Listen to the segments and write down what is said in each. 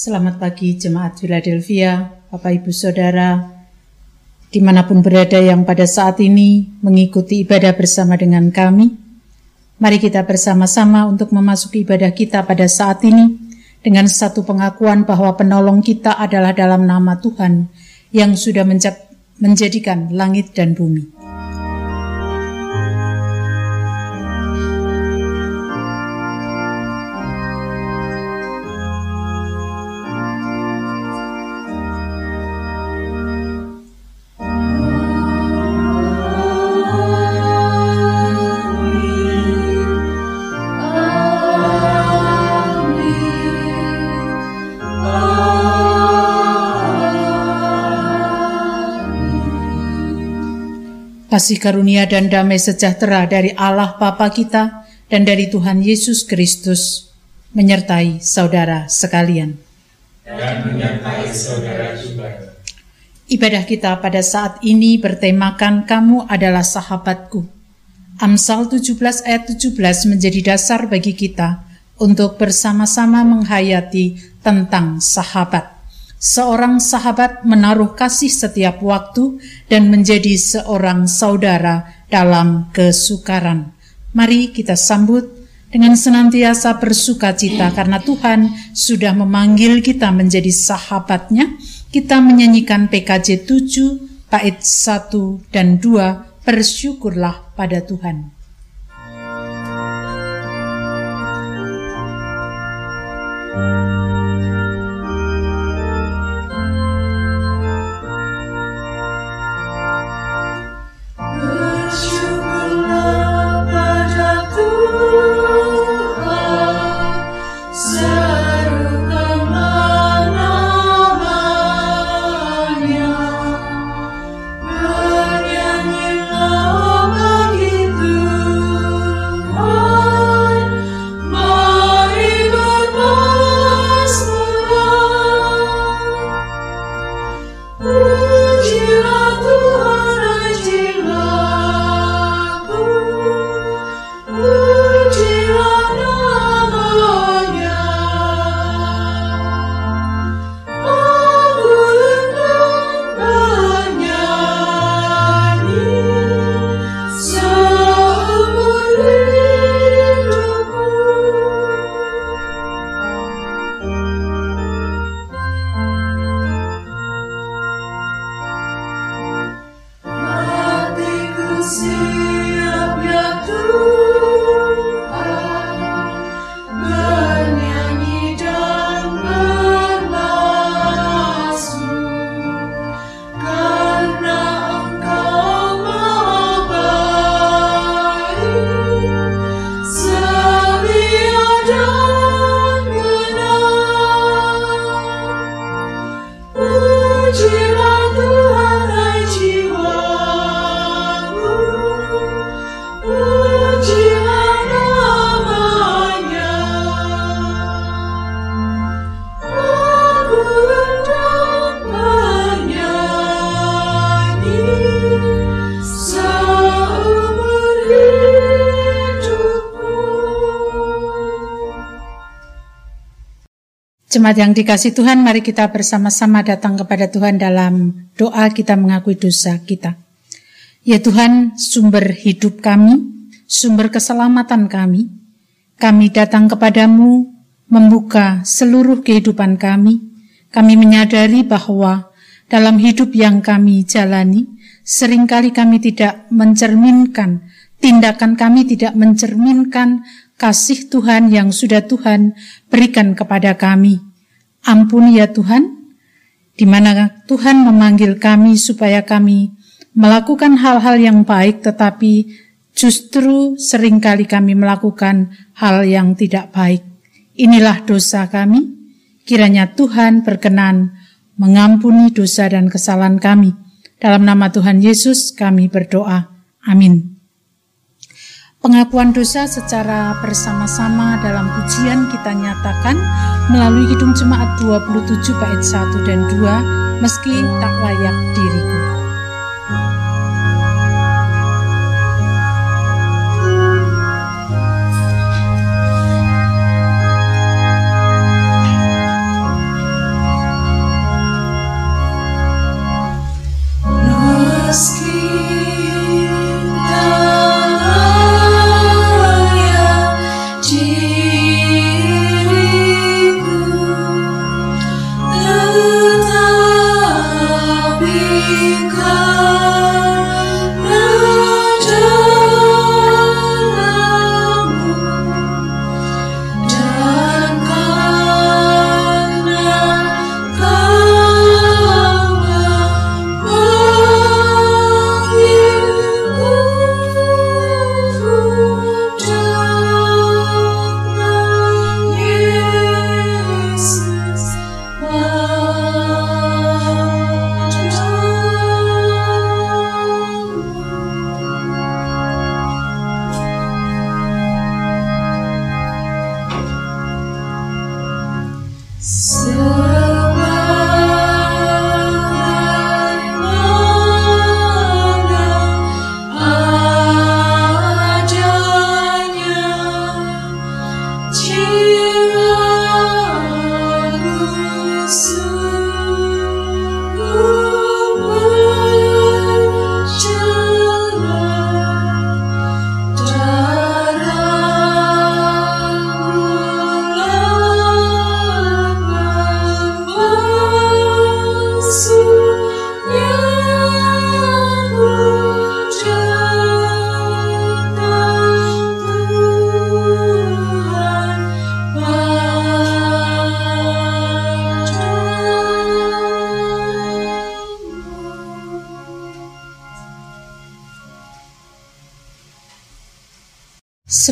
Selamat pagi jemaat Philadelphia, Bapak Ibu Saudara, di mana pun berada yang pada saat ini mengikuti ibadah bersama dengan kami. Mari kita bersama-sama untuk memasuki ibadah kita pada saat ini dengan satu pengakuan bahwa penolong kita adalah dalam nama Tuhan yang sudah menjadikan langit dan bumi. Kasih karunia dan damai sejahtera dari Allah Bapa kita dan dari Tuhan Yesus Kristus menyertai saudara sekalian. Dan menyertai saudara juga. Ibadah kita pada saat ini bertemakan kamu adalah sahabatku. Amsal 17 ayat 17 menjadi dasar bagi kita untuk bersama-sama menghayati tentang sahabat. Seorang sahabat menaruh kasih setiap waktu dan menjadi seorang saudara dalam kesukaran. Mari kita sambut dengan senantiasa bersuka cita karena Tuhan sudah memanggil kita menjadi sahabatnya. Kita menyanyikan PKJ 7 bait 1 dan 2 bersyukurlah pada Tuhan. Jemaat yang dikasih Tuhan, mari kita bersama-sama datang kepada Tuhan dalam doa kita mengakui dosa kita. Ya Tuhan, sumber hidup kami, sumber keselamatan kami, kami datang kepadamu membuka seluruh kehidupan kami. Kami menyadari bahwa dalam hidup yang kami jalani, sering kali kami tidak mencerminkan, tindakan kami tidak mencerminkan kasih Tuhan yang sudah Tuhan berikan kepada kami. Ampuni ya Tuhan, di mana Tuhan memanggil kami supaya kami melakukan hal-hal yang baik, tetapi justru sering kali kami melakukan hal yang tidak baik. Inilah dosa kami. Kiranya Tuhan berkenan mengampuni dosa dan kesalahan kami. Dalam nama Tuhan Yesus kami berdoa. Amin. Pengakuan dosa secara bersama-sama dalam pujian kita nyatakan melalui Hidung Jemaat 27 bait 1 dan 2 meski tak layak diriku.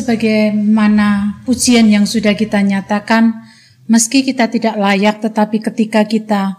Sebagaimana pujian yang sudah kita nyatakan, meski kita tidak layak, tetapi ketika kita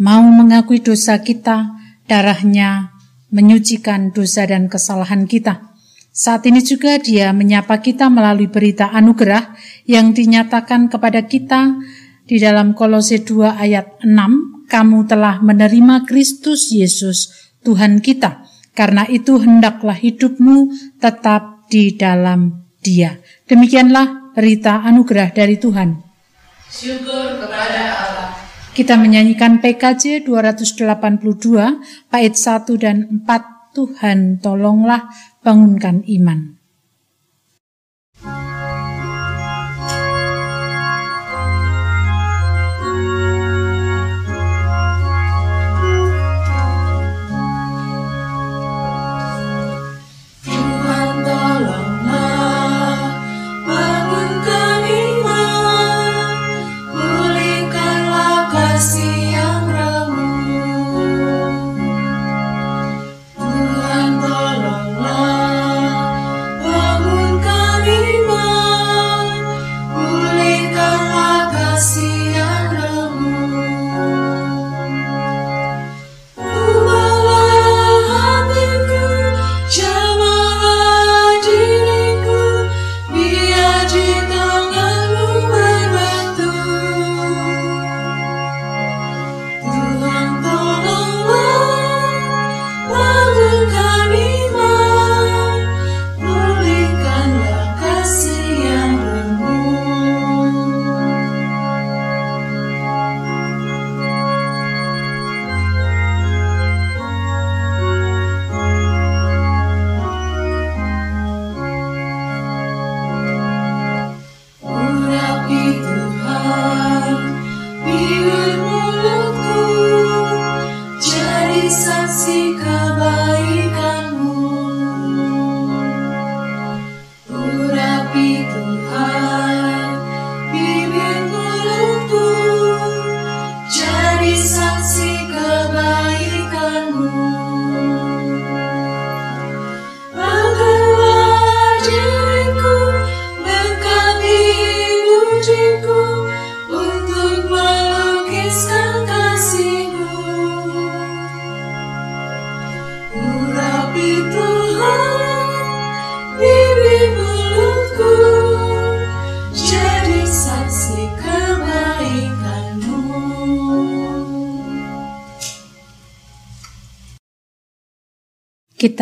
mau mengakui dosa kita, darahnya menyucikan dosa dan kesalahan kita. Saat ini juga dia menyapa kita melalui berita anugerah yang dinyatakan kepada kita di dalam Kolose 2 ayat 6, kamu telah menerima Kristus Yesus Tuhan kita. Karena itu hendaklah hidupmu tetap di dalam Dia. Demikianlah berita anugerah dari Tuhan. Syukur kepada Allah. Kita menyanyikan PKJ 282 bait 1 dan 4 Tuhan tolonglah bangunkan iman.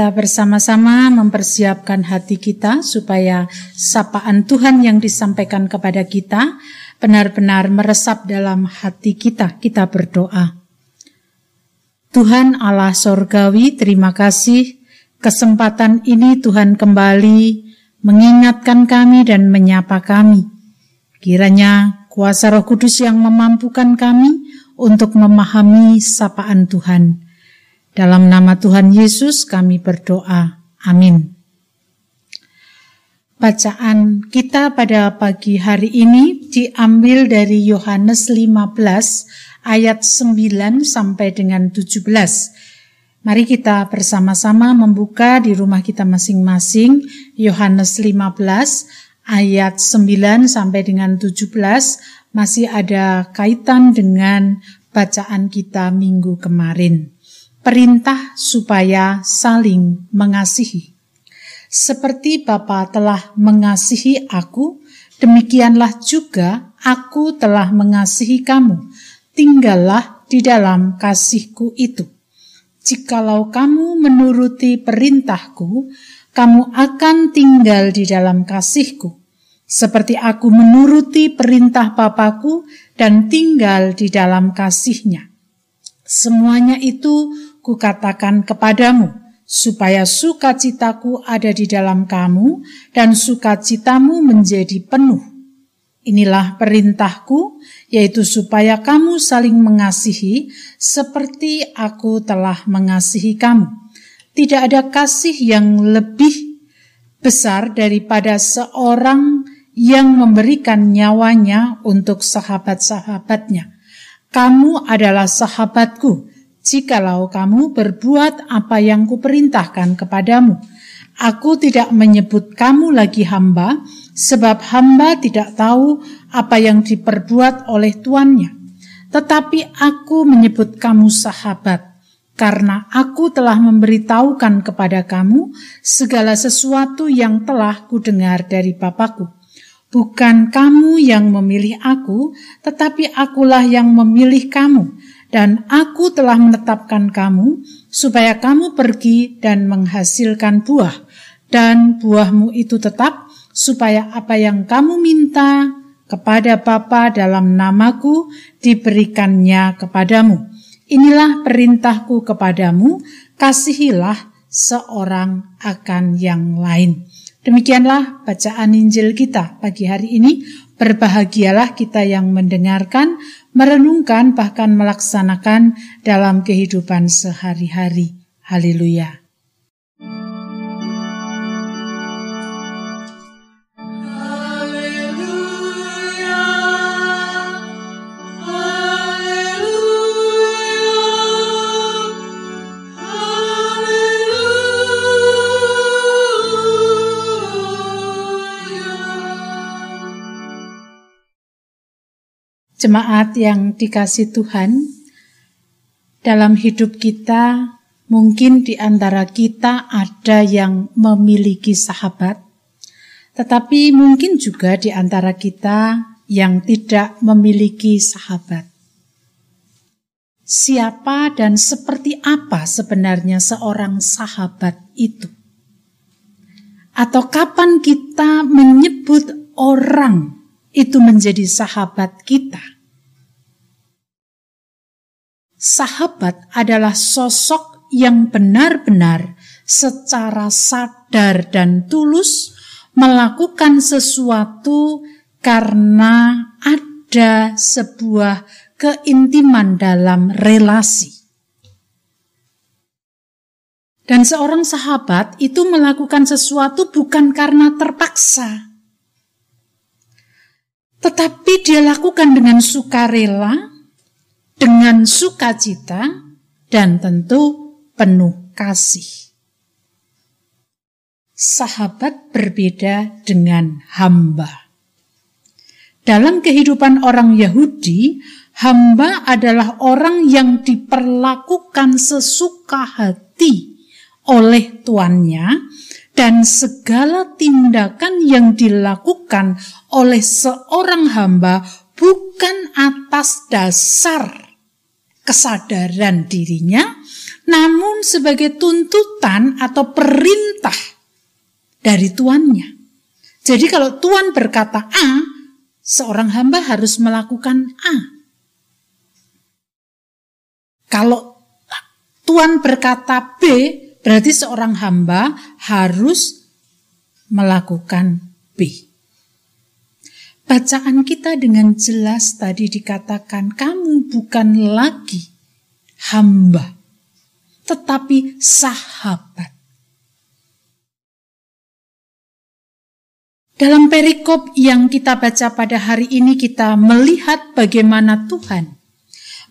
Kita bersama-sama mempersiapkan hati kita supaya sapaan Tuhan yang disampaikan kepada kita benar-benar meresap dalam hati kita. Kita berdoa. Tuhan Allah Sorgawi, terima kasih kesempatan ini Tuhan kembali mengingatkan kami dan menyapa kami. Kiranya kuasa roh kudus yang memampukan kami untuk memahami sapaan Tuhan. Dalam nama Tuhan Yesus kami berdoa. Amin. Bacaan kita pada pagi hari ini diambil dari Yohanes 15 ayat 9 sampai dengan 17. Mari kita bersama-sama membuka di rumah kita masing-masing Yohanes 15 ayat 9 sampai dengan 17 masih ada kaitan dengan bacaan kita minggu kemarin perintah supaya saling mengasihi. Seperti Bapa telah mengasihi aku, demikianlah juga aku telah mengasihi kamu. Tinggallah di dalam kasihku itu. Jikalau kamu menuruti perintahku, kamu akan tinggal di dalam kasihku. Seperti aku menuruti perintah Bapakku dan tinggal di dalam kasihnya. Semuanya itu kukatakan kepadamu, supaya sukacitaku ada di dalam kamu dan sukacitamu menjadi penuh. Inilah perintahku, yaitu supaya kamu saling mengasihi seperti aku telah mengasihi kamu. Tidak ada kasih yang lebih besar daripada seorang yang memberikan nyawanya untuk sahabat-sahabatnya. Kamu adalah sahabatku, jikalau kamu berbuat apa yang kuperintahkan kepadamu. Aku tidak menyebut kamu lagi hamba, sebab hamba tidak tahu apa yang diperbuat oleh tuannya. Tetapi aku menyebut kamu sahabat, karena aku telah memberitahukan kepada kamu segala sesuatu yang telah kudengar dari Bapakku. Bukan kamu yang memilih aku, tetapi akulah yang memilih kamu, dan aku telah menetapkan kamu supaya kamu pergi dan menghasilkan buah, dan buahmu itu tetap, supaya apa yang kamu minta kepada Bapa dalam namaku diberikannya kepadamu. Inilah perintahku kepadamu, kasihilah seorang akan yang lain. Demikianlah bacaan Injil kita pagi hari ini. Berbahagialah kita yang mendengarkan, merenungkan, bahkan melaksanakan dalam kehidupan sehari-hari. Haleluya! Jemaat yang dikasih Tuhan, dalam hidup kita mungkin di antara kita ada yang memiliki sahabat, tetapi mungkin juga di antara kita yang tidak memiliki sahabat. Siapa dan seperti apa sebenarnya seorang sahabat itu? Atau kapan kita menyebut orang itu menjadi sahabat kita? Sahabat adalah sosok yang benar-benar secara sadar dan tulus melakukan sesuatu karena ada sebuah keintiman dalam relasi. Dan seorang sahabat itu melakukan sesuatu bukan karena terpaksa, tetapi dia lakukan dengan sukarela dengan sukacita dan tentu penuh kasih. Sahabat berbeda dengan hamba. Dalam kehidupan orang Yahudi, hamba adalah orang yang diperlakukan sesuka hati oleh tuannya dan segala tindakan yang dilakukan oleh seorang hamba bukan atas dasar kesadaran dirinya, namun sebagai tuntutan atau perintah dari tuannya. Jadi kalau tuan berkata A, seorang hamba harus melakukan A. Kalau tuan berkata B, berarti seorang hamba harus melakukan B. Bacaan kita dengan jelas tadi dikatakan kamu bukan lagi hamba, tetapi sahabat. Dalam perikop yang kita baca pada hari ini kita melihat bagaimana Tuhan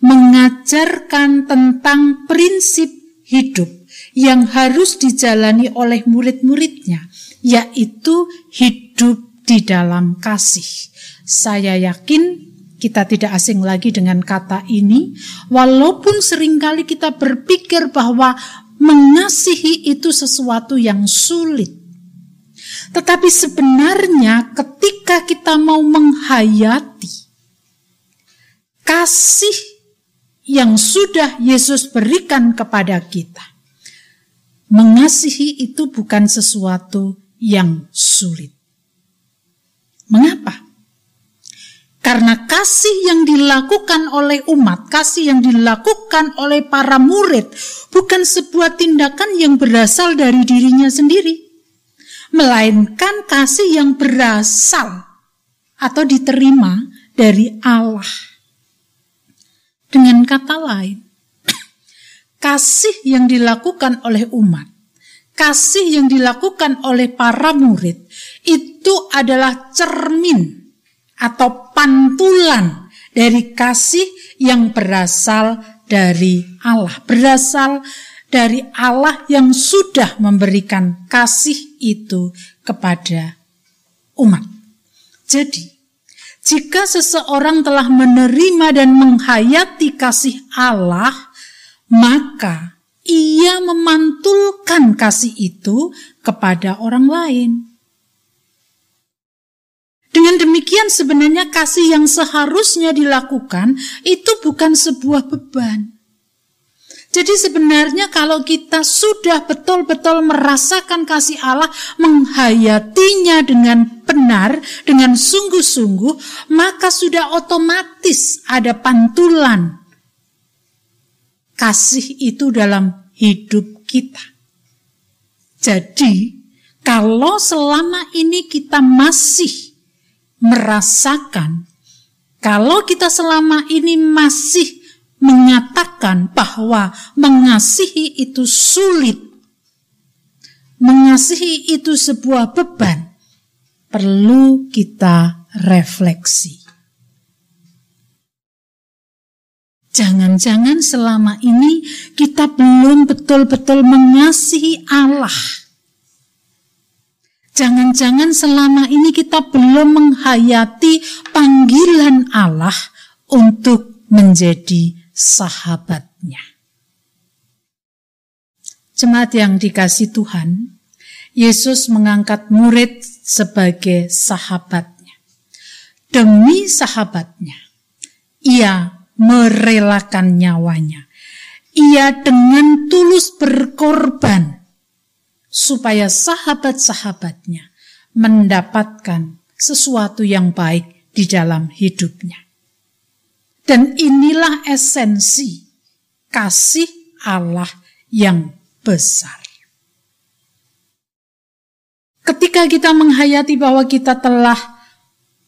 mengajarkan tentang prinsip hidup yang harus dijalani oleh murid-muridnya, yaitu hidup di dalam kasih. Saya yakin kita tidak asing lagi dengan kata ini, walaupun sering kali kita berpikir bahwa mengasihi itu sesuatu yang sulit. Tetapi sebenarnya ketika kita mau menghayati kasih yang sudah Yesus berikan kepada kita, mengasihi itu bukan sesuatu yang sulit. Mengapa? Karena kasih yang dilakukan oleh umat, kasih yang dilakukan oleh para murid, bukan sebuah tindakan yang berasal dari dirinya sendiri, melainkan kasih yang berasal atau diterima dari Allah. Dengan kata lain, kasih yang dilakukan oleh umat, kasih yang dilakukan oleh para murid itu adalah cermin atau pantulan dari kasih yang berasal dari Allah, berasal dari Allah yang sudah memberikan kasih itu kepada umat. Jadi, jika seseorang telah menerima dan menghayati kasih Allah, maka ia memantulkan kasih itu kepada orang lain. Dengan demikian sebenarnya kasih yang seharusnya dilakukan itu bukan sebuah beban. Jadi sebenarnya kalau kita sudah betul-betul merasakan kasih Allah, menghayatinya dengan benar, dengan sungguh-sungguh, maka sudah otomatis ada pantulan kasih itu dalam hidup kita. Jadi, kalau selama ini kita masih merasakan, kalau kita selama ini masih mengatakan bahwa mengasihi itu sulit, mengasihi itu sebuah beban, perlu kita refleksi. Jangan-jangan selama ini kita belum betul-betul mengasihi Allah Jangan-jangan selama ini kita belum menghayati panggilan Allah untuk menjadi sahabatnya. Jemaat yang dikasih Tuhan, Yesus mengangkat murid sebagai sahabatnya. Demi sahabatnya, ia merelakan nyawanya. Ia dengan tulus berkorban supaya sahabat-sahabatnya mendapatkan sesuatu yang baik di dalam hidupnya. Dan inilah esensi kasih Allah yang besar. Ketika kita menghayati bahwa kita telah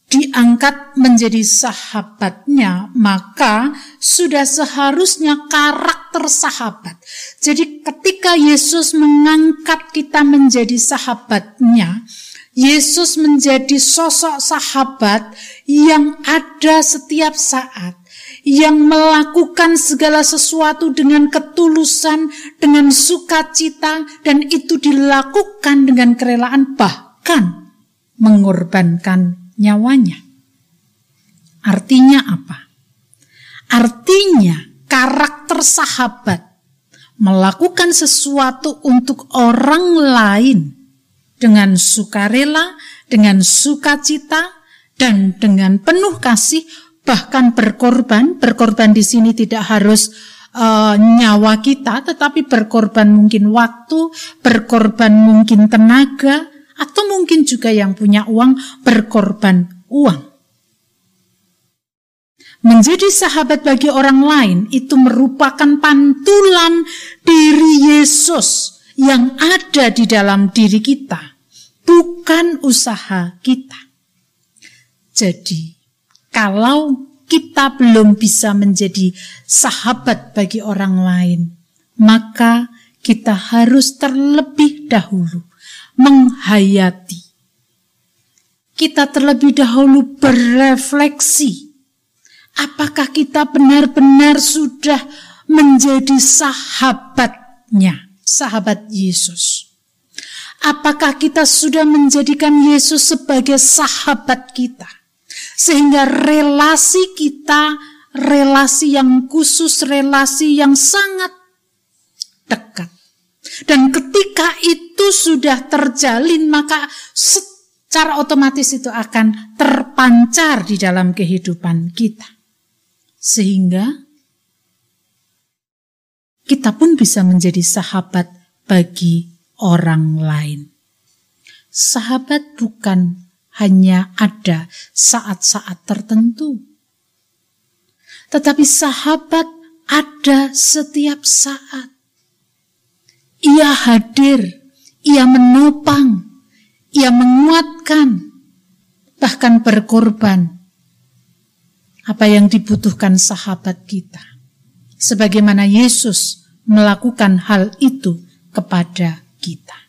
diangkat menjadi sahabatnya, maka sudah seharusnya karakter sahabat. Jadi ketika Yesus mengangkat kita menjadi sahabatnya, Yesus menjadi sosok sahabat yang ada setiap saat, yang melakukan segala sesuatu dengan ketulusan, dengan sukacita, dan itu dilakukan dengan kerelaan, bahkan mengorbankan nyawanya. Artinya apa? Artinya karakter sahabat melakukan sesuatu untuk orang lain dengan sukarela, dengan sukacita, dan dengan penuh kasih, bahkan berkorban. Berkorban di sini tidak harus uh, nyawa kita, tetapi berkorban mungkin waktu, berkorban mungkin tenaga, atau mungkin juga yang punya uang berkorban uang. Menjadi sahabat bagi orang lain itu merupakan pantulan diri Yesus yang ada di dalam diri kita, bukan usaha kita. Jadi, kalau kita belum bisa menjadi sahabat bagi orang lain, maka kita harus terlebih dahulu menghayati. Kita terlebih dahulu berefleksi. Apakah kita benar-benar sudah menjadi sahabatnya, sahabat Yesus? Apakah kita sudah menjadikan Yesus sebagai sahabat kita? Sehingga relasi kita, relasi yang khusus, relasi yang sangat dekat. Dan ketika itu sudah terjalin, maka secara otomatis itu akan terpancar di dalam kehidupan kita. Sehingga kita pun bisa menjadi sahabat bagi orang lain. Sahabat bukan hanya ada saat-saat tertentu, tetapi sahabat ada setiap saat. Ia hadir, ia menopang, ia menguatkan, bahkan berkorban. Apa yang dibutuhkan sahabat kita. Sebagaimana Yesus melakukan hal itu kepada kita.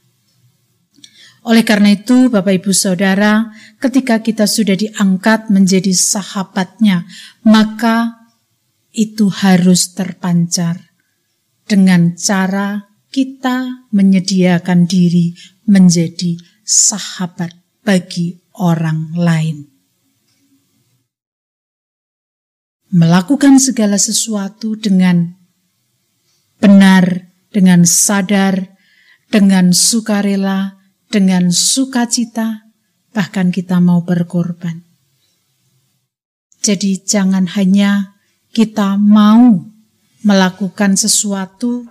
Oleh karena itu, Bapak Ibu Saudara, ketika kita sudah diangkat menjadi sahabatnya, maka itu harus terpancar dengan cara kita menyediakan diri menjadi sahabat bagi orang lain. Melakukan segala sesuatu dengan benar, dengan sadar, dengan sukarela, dengan sukacita, bahkan kita mau berkorban. Jadi jangan hanya kita mau melakukan sesuatu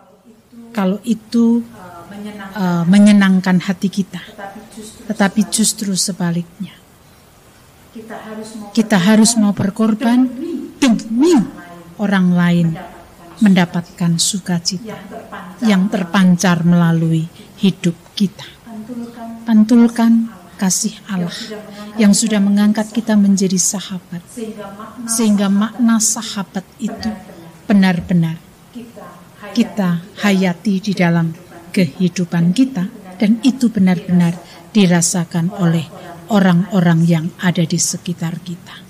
kalau itu uh, menyenangkan hati kita, tetapi justru sebaliknya. Kita harus mau berkorban demi orang lain mendapatkan sukacita yang terpancar melalui hidup kita. Pantulkan kasih Allah yang sudah mengangkat kita menjadi sahabat, sehingga makna sahabat itu benar-benar kita hayati di dalam kehidupan kita dan itu benar-benar dirasakan oleh orang-orang yang ada di sekitar kita.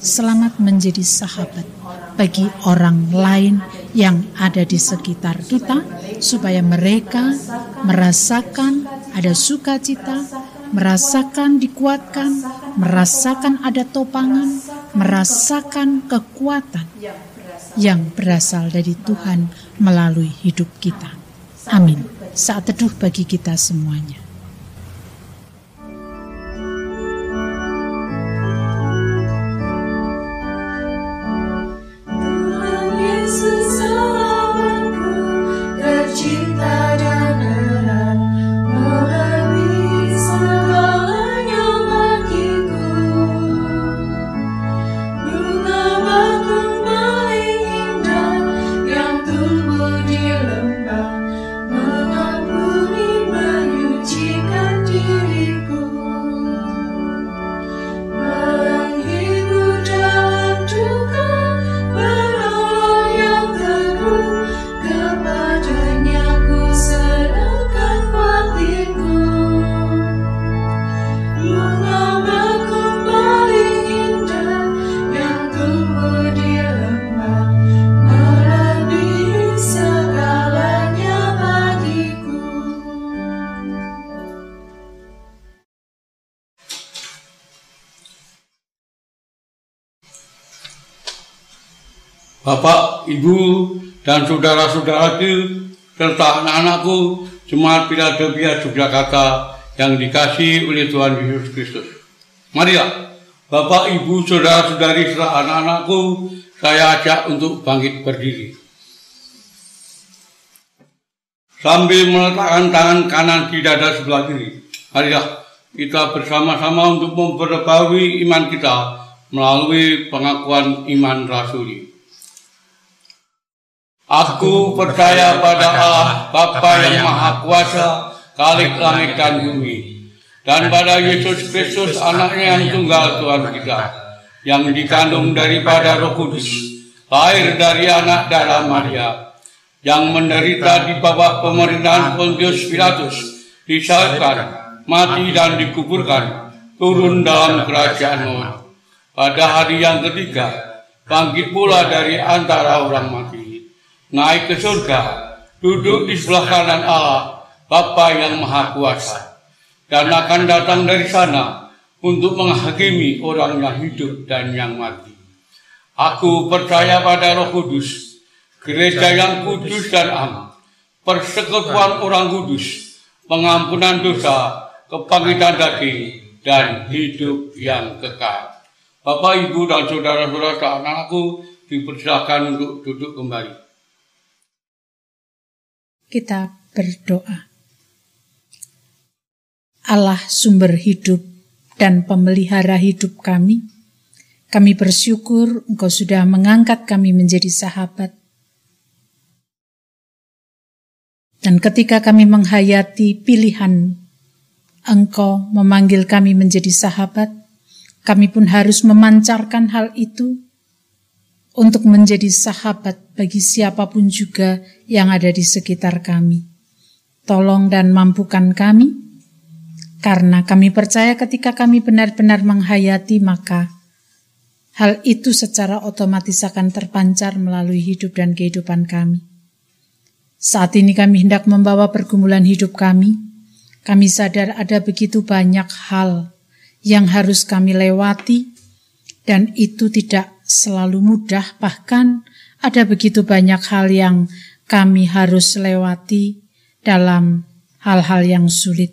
Selamat menjadi sahabat bagi orang lain yang ada di sekitar kita supaya mereka merasakan ada sukacita, merasakan dikuatkan, merasakan ada topangan, merasakan kekuatan yang berasal dari Tuhan melalui hidup kita. Amin. Saat teduh bagi kita semuanya. Dan saudara-saudaraku, serta anak-anakku, Jemaat Philadelphia Yogyakarta yang dikasih oleh Tuhan Yesus Kristus. Marilah, Bapak, Ibu, saudara-saudari, serta anak-anakku, saya ajak untuk bangkit berdiri. Sambil meletakkan tangan kanan di dada sebelah kiri, marilah kita bersama-sama untuk memperbaui iman kita melalui pengakuan iman rasuli. Aku percaya pada Allah, Bapa yang Maha Kuasa, Kalik langit dan bumi, dan pada Yesus Kristus, anaknya yang tunggal Tuhan kita, yang dikandung daripada roh kudus, lahir dari anak darah Maria, yang menderita di bawah pemerintahan Pontius Pilatus, disalibkan, mati dan dikuburkan, turun dalam kerajaan maut. Pada hari yang ketiga, bangkit pula dari antara orang mati naik ke surga, duduk di sebelah kanan Allah, Bapa yang Maha Kuasa, dan akan datang dari sana untuk menghakimi orang yang hidup dan yang mati. Aku percaya pada Roh Kudus, gereja yang kudus dan aman, persekutuan orang kudus, pengampunan dosa, kebangkitan daging, dan hidup yang kekal. Bapak, Ibu, dan saudara-saudara anakku dipersilakan untuk duduk kembali kita berdoa. Allah sumber hidup dan pemelihara hidup kami, kami bersyukur Engkau sudah mengangkat kami menjadi sahabat. Dan ketika kami menghayati pilihan Engkau memanggil kami menjadi sahabat, kami pun harus memancarkan hal itu untuk menjadi sahabat bagi siapa pun juga yang ada di sekitar kami. Tolong dan mampukan kami, karena kami percaya ketika kami benar-benar menghayati, maka hal itu secara otomatis akan terpancar melalui hidup dan kehidupan kami. Saat ini kami hendak membawa pergumulan hidup kami. Kami sadar ada begitu banyak hal yang harus kami lewati, dan itu tidak selalu mudah. Bahkan ada begitu banyak hal yang kami harus lewati dalam hal-hal yang sulit.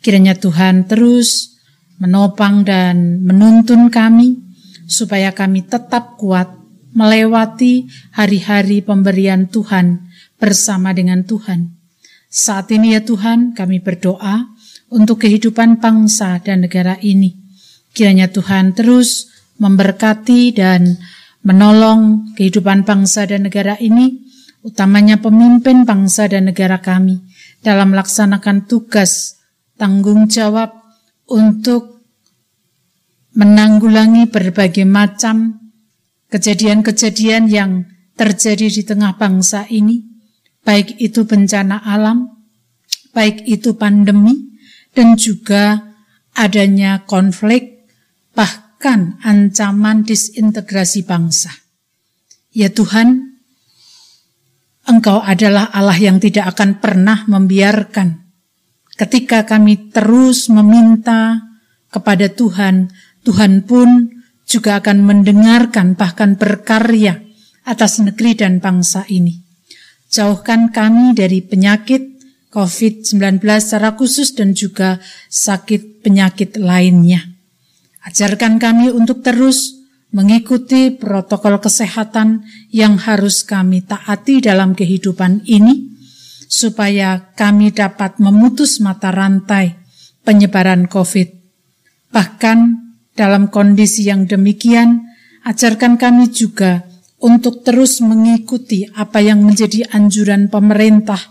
Kiranya Tuhan terus menopang dan menuntun kami, supaya kami tetap kuat melewati hari-hari pemberian Tuhan bersama dengan Tuhan. Saat ini ya Tuhan, kami berdoa untuk kehidupan bangsa dan negara ini. Kiranya Tuhan terus memberkati dan menolong kehidupan bangsa dan negara ini, utamanya pemimpin bangsa dan negara kami, dalam melaksanakan tugas tanggung jawab untuk menanggulangi berbagai macam kejadian-kejadian yang terjadi di tengah bangsa ini, baik itu bencana alam, baik itu pandemi, dan juga adanya konflik, bahkan ancaman disintegrasi bangsa. Ya Tuhan, Engkau adalah Allah yang tidak akan pernah membiarkan ketika kami terus meminta kepada Tuhan, Tuhan pun juga akan mendengarkan bahkan berkarya atas negeri dan bangsa ini. Jauhkan kami dari penyakit COVID-19 secara khusus dan juga sakit penyakit lainnya. Ajarkan kami untuk terus mengikuti protokol kesehatan yang harus kami taati dalam kehidupan ini, supaya kami dapat memutus mata rantai penyebaran COVID. Bahkan dalam kondisi yang demikian, ajarkan kami juga untuk terus mengikuti apa yang menjadi anjuran pemerintah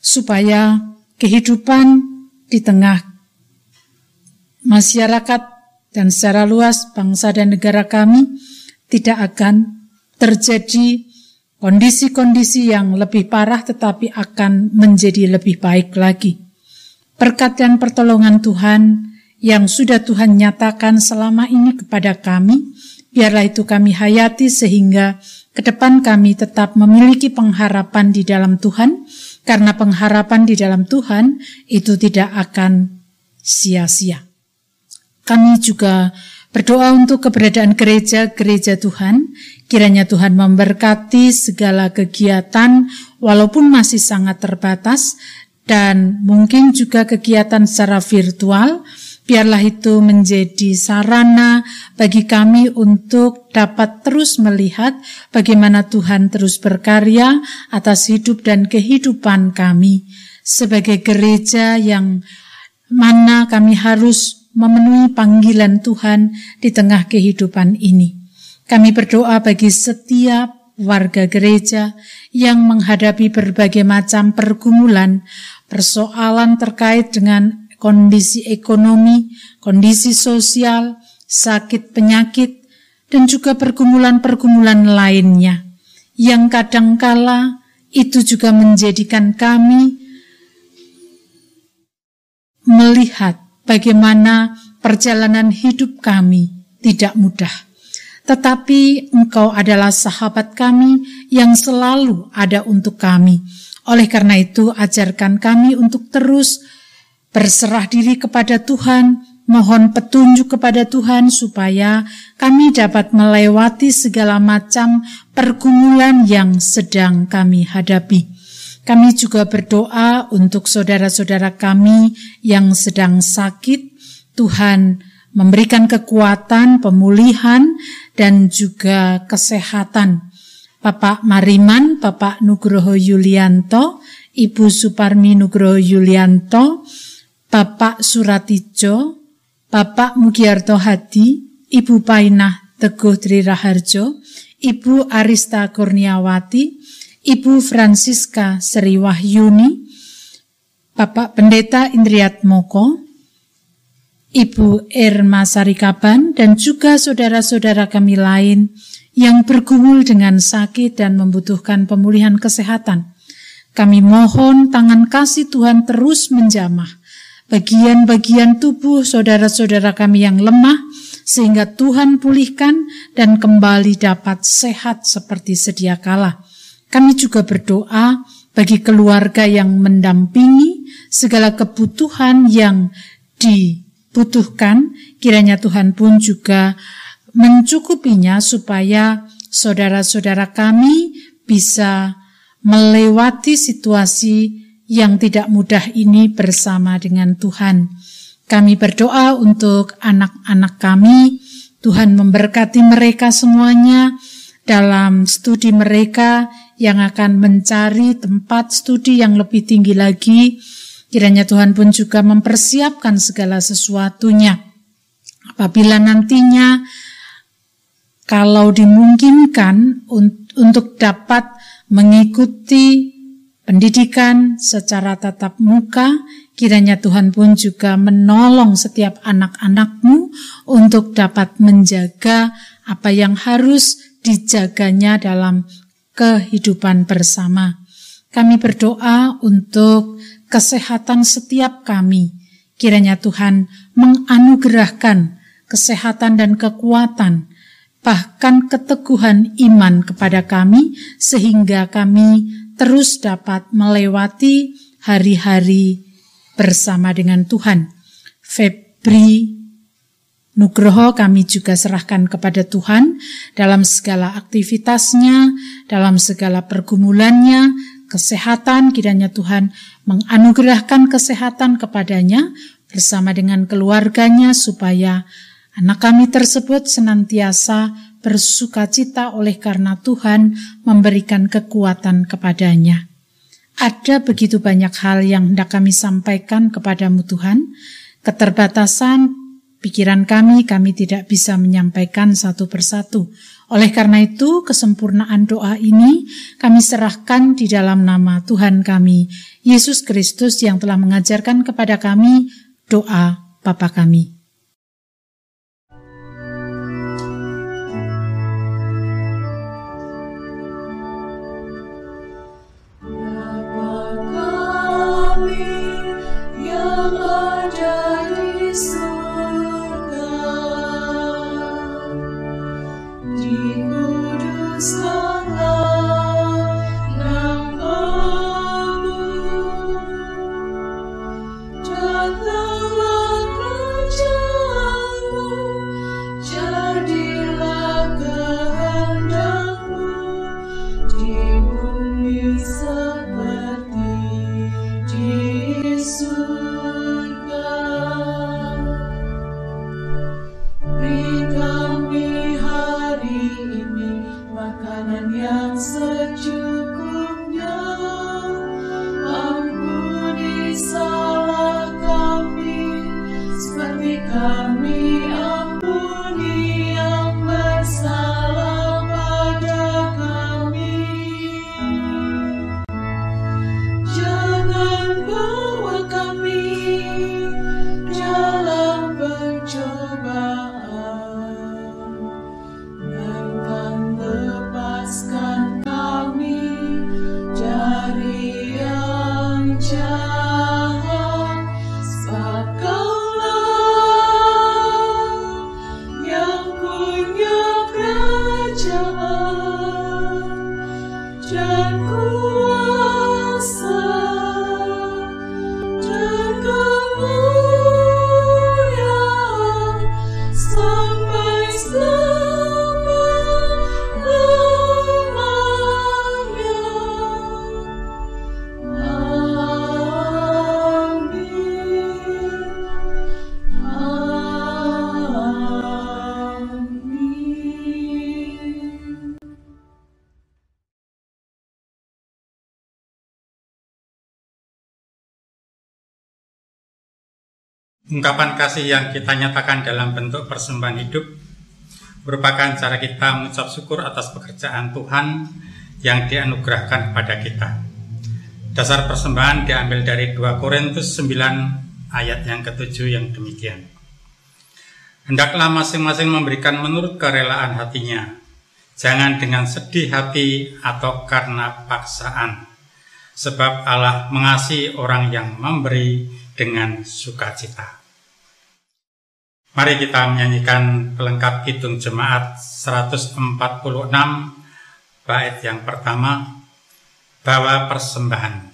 supaya kehidupan di tengah masyarakat dan secara luas bangsa dan negara kami tidak akan terjadi kondisi-kondisi yang lebih parah tetapi akan menjadi lebih baik lagi. Berkat dan pertolongan Tuhan yang sudah Tuhan nyatakan selama ini kepada kami, Biarlah itu kami hayati sehingga ke depan kami tetap memiliki pengharapan di dalam Tuhan, karena pengharapan di dalam Tuhan itu tidak akan sia-sia. Kami juga berdoa untuk keberadaan gereja-gereja Tuhan, kiranya Tuhan memberkati segala kegiatan walaupun masih sangat terbatas dan mungkin juga kegiatan secara virtual, Biarlah itu menjadi sarana bagi kami untuk dapat terus melihat bagaimana Tuhan terus berkarya atas hidup dan kehidupan kami. Sebagai gereja yang mana kami harus memenuhi panggilan Tuhan di tengah kehidupan ini. Kami berdoa bagi setiap warga gereja yang menghadapi berbagai macam pergumulan, persoalan terkait dengan kondisi ekonomi, kondisi sosial, sakit penyakit, dan juga pergumulan-pergumulan lainnya yang kadangkala itu juga menjadikan kami melihat bagaimana perjalanan hidup kami tidak mudah. Tetapi engkau adalah sahabat kami yang selalu ada untuk kami. Oleh karena itu, ajarkan kami untuk terus berserah diri kepada Tuhan, mohon petunjuk kepada Tuhan supaya kami dapat melewati segala macam pergumulan yang sedang kami hadapi. Kami juga berdoa untuk saudara-saudara kami yang sedang sakit. Tuhan memberikan kekuatan, pemulihan, dan juga kesehatan. Bapak Mariman, Bapak Nugroho Yulianto, Ibu Suparmi Nugroho Yulianto, Bapak Suratijo, Bapak Mugiarto Hadi, Ibu Painah Teguh Tri Raharjo, Ibu Arista Kurniawati, Ibu Francisca Sri Wahyuni, Bapak Pendeta Indriat Moko, Ibu Irma Sarikaban, dan juga saudara-saudara kami lain yang bergumul dengan sakit dan membutuhkan pemulihan kesehatan. Kami mohon tangan kasih Tuhan terus menjamah bagian-bagian tubuh saudara-saudara kami yang lemah, sehingga Tuhan pulihkan dan kembali dapat sehat seperti sedia kala. Kami juga berdoa bagi keluarga yang mendampingi segala kebutuhan yang dibutuhkan, kiranya Tuhan pun juga mencukupinya supaya saudara-saudara kami bisa melewati situasi yang tidak mudah ini bersama dengan Tuhan. Kami berdoa untuk anak-anak kami, Tuhan memberkati mereka semuanya dalam studi mereka yang akan mencari tempat studi yang lebih tinggi lagi. Kiranya Tuhan pun juga mempersiapkan segala sesuatunya. Apabila nantinya kalau dimungkinkan untuk dapat mengikuti pendidikan secara tatap muka, kiranya Tuhan pun juga menolong setiap anak-anakmu untuk dapat menjaga apa yang harus dijaganya dalam kehidupan bersama. Kami berdoa untuk kesehatan setiap kami. Kiranya Tuhan menganugerahkan kesehatan dan kekuatan, bahkan keteguhan iman kepada kami, sehingga kami terus dapat melewati hari-hari bersama dengan Tuhan. Febri Nugroho kami juga serahkan kepada Tuhan dalam segala aktivitasnya, dalam segala pergumulannya, kesehatan, kiranya Tuhan menganugerahkan kesehatan kepadanya bersama dengan keluarganya supaya anak kami tersebut senantiasa bersuka cita oleh karena Tuhan memberikan kekuatan kepadanya. Ada begitu banyak hal yang hendak kami sampaikan kepadamu Tuhan, keterbatasan pikiran kami, kami tidak bisa menyampaikan satu persatu. Oleh karena itu, kesempurnaan doa ini kami serahkan di dalam nama Tuhan kami, Yesus Kristus yang telah mengajarkan kepada kami doa Bapa kami. Ungkapan kasih yang kita nyatakan dalam bentuk persembahan hidup merupakan cara kita mengucap syukur atas pekerjaan Tuhan yang dianugerahkan kepada kita. Dasar persembahan diambil dari 2 Korintus 9 ayat yang ketujuh yang demikian. Hendaklah masing-masing memberikan menurut kerelaan hatinya, jangan dengan sedih hati atau karena paksaan, sebab Allah mengasihi orang yang memberi dengan sukacita. Mari kita menyanyikan pelengkap hitung jemaat 146 bait yang pertama, Bawa persembahan.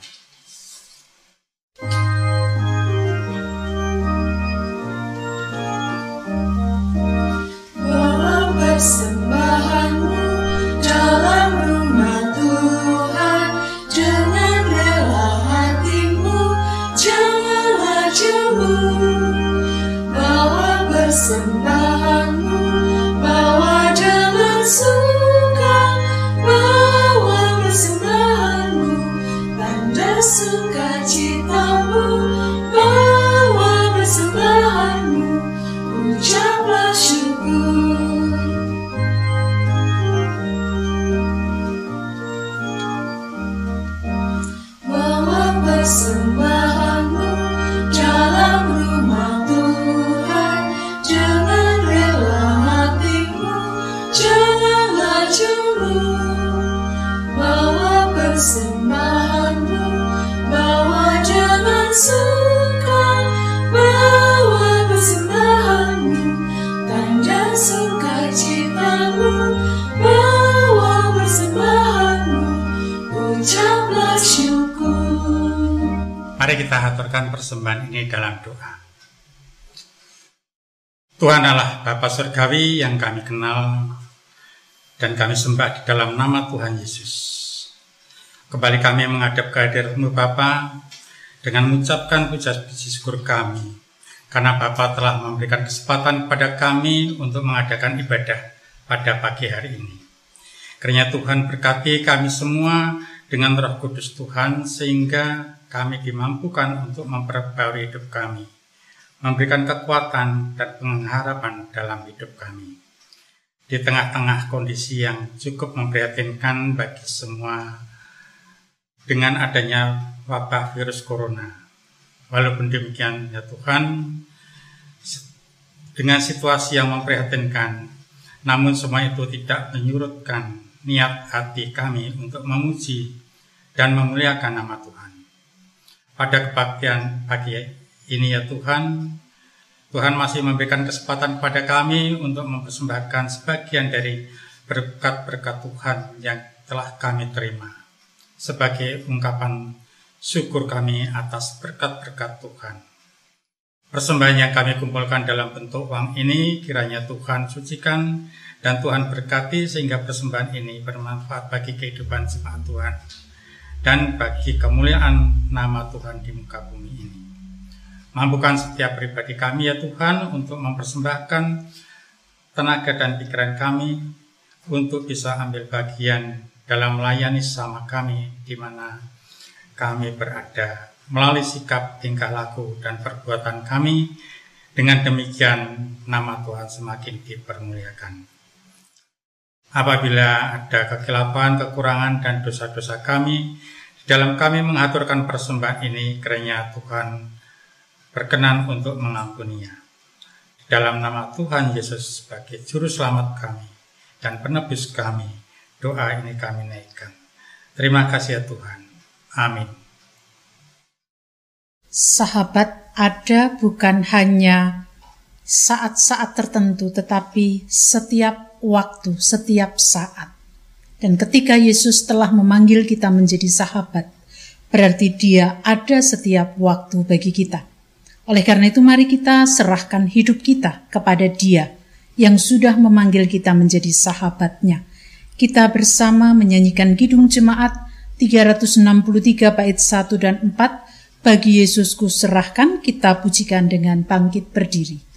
Mari kita haturkan persembahan ini dalam doa. Tuhan Allah Bapa Surgawi yang kami kenal dan kami sembah di dalam nama Tuhan Yesus. Kembali kami menghadap kehadiratmu Bapa dengan mengucapkan puja puji syukur kami karena Bapa telah memberikan kesempatan kepada kami untuk mengadakan ibadah pada pagi hari ini. Kiranya Tuhan berkati kami semua dengan roh kudus Tuhan sehingga kami dimampukan untuk memperbarui hidup kami, memberikan kekuatan dan pengharapan dalam hidup kami. Di tengah-tengah kondisi yang cukup memprihatinkan bagi semua dengan adanya wabah virus corona. Walaupun demikian ya Tuhan, dengan situasi yang memprihatinkan, namun semua itu tidak menyurutkan niat hati kami untuk memuji dan memuliakan nama Tuhan pada kebaktian pagi ini ya Tuhan. Tuhan masih memberikan kesempatan kepada kami untuk mempersembahkan sebagian dari berkat-berkat Tuhan yang telah kami terima sebagai ungkapan syukur kami atas berkat-berkat Tuhan. Persembahan yang kami kumpulkan dalam bentuk uang ini kiranya Tuhan sucikan dan Tuhan berkati sehingga persembahan ini bermanfaat bagi kehidupan jemaat Tuhan dan bagi kemuliaan nama Tuhan di muka bumi ini. Mampukan setiap pribadi kami ya Tuhan untuk mempersembahkan tenaga dan pikiran kami untuk bisa ambil bagian dalam melayani sama kami di mana kami berada melalui sikap tingkah laku dan perbuatan kami dengan demikian nama Tuhan semakin dipermuliakan. Apabila ada kekilapan, kekurangan, dan dosa-dosa kami, dalam kami mengaturkan persembahan ini, kiranya Tuhan berkenan untuk mengampuninya. Dalam nama Tuhan Yesus sebagai Juru Selamat kami dan penebus kami, doa ini kami naikkan. Terima kasih ya Tuhan. Amin. Sahabat, ada bukan hanya saat-saat tertentu, tetapi setiap waktu, setiap saat. Dan ketika Yesus telah memanggil kita menjadi sahabat, berarti Dia ada setiap waktu bagi kita. Oleh karena itu, mari kita serahkan hidup kita kepada Dia yang sudah memanggil kita menjadi sahabatnya. Kita bersama menyanyikan Kidung Jemaat 363 bait 1 dan 4, bagi Yesusku serahkan kita pujikan dengan bangkit berdiri.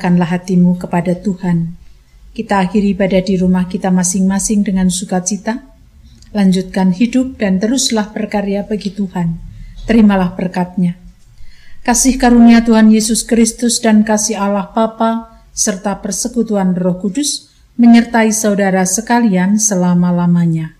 Kini arahkanlah hatimu kepada Tuhan. Kita akhiri ibadah di rumah kita masing-masing dengan sukacita. Lanjutkan hidup dan teruslah berkarya bagi Tuhan. Terimalah berkatnya. Kasih karunia Tuhan Yesus Kristus dan kasih Allah Bapa serta persekutuan Roh Kudus menyertai saudara sekalian selama-lamanya.